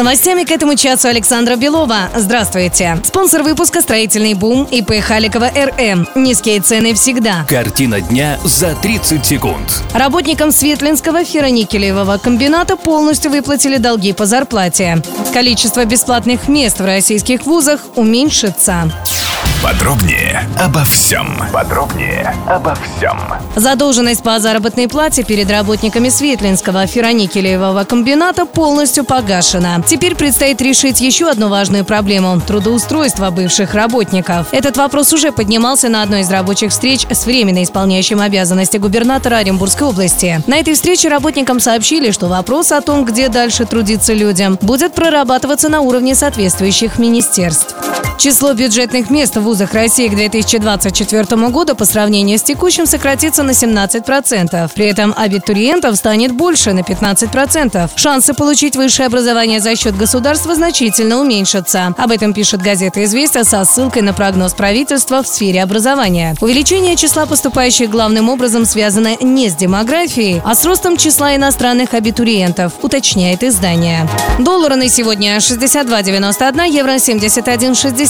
Новостями к этому часу Александра Белова. Здравствуйте. Спонсор выпуска «Строительный бум» ИП Халикова РМ. Низкие цены всегда. Картина дня за 30 секунд. Работникам Светлинского ферроникелевого комбината полностью выплатили долги по зарплате. Количество бесплатных мест в российских вузах уменьшится. Подробнее обо всем. Подробнее обо всем. Задолженность по заработной плате перед работниками Светлинского ферроникелевого комбината полностью погашена. Теперь предстоит решить еще одну важную проблему – трудоустройство бывших работников. Этот вопрос уже поднимался на одной из рабочих встреч с временно исполняющим обязанности губернатора Оренбургской области. На этой встрече работникам сообщили, что вопрос о том, где дальше трудиться людям, будет прорабатываться на уровне соответствующих министерств. Число бюджетных мест в вузах России к 2024 году по сравнению с текущим сократится на 17%. При этом абитуриентов станет больше на 15%. Шансы получить высшее образование за счет государства значительно уменьшатся. Об этом пишет газета «Известия» со ссылкой на прогноз правительства в сфере образования. Увеличение числа поступающих главным образом связано не с демографией, а с ростом числа иностранных абитуриентов, уточняет издание. Доллары на сегодня 62,91, евро 71,60.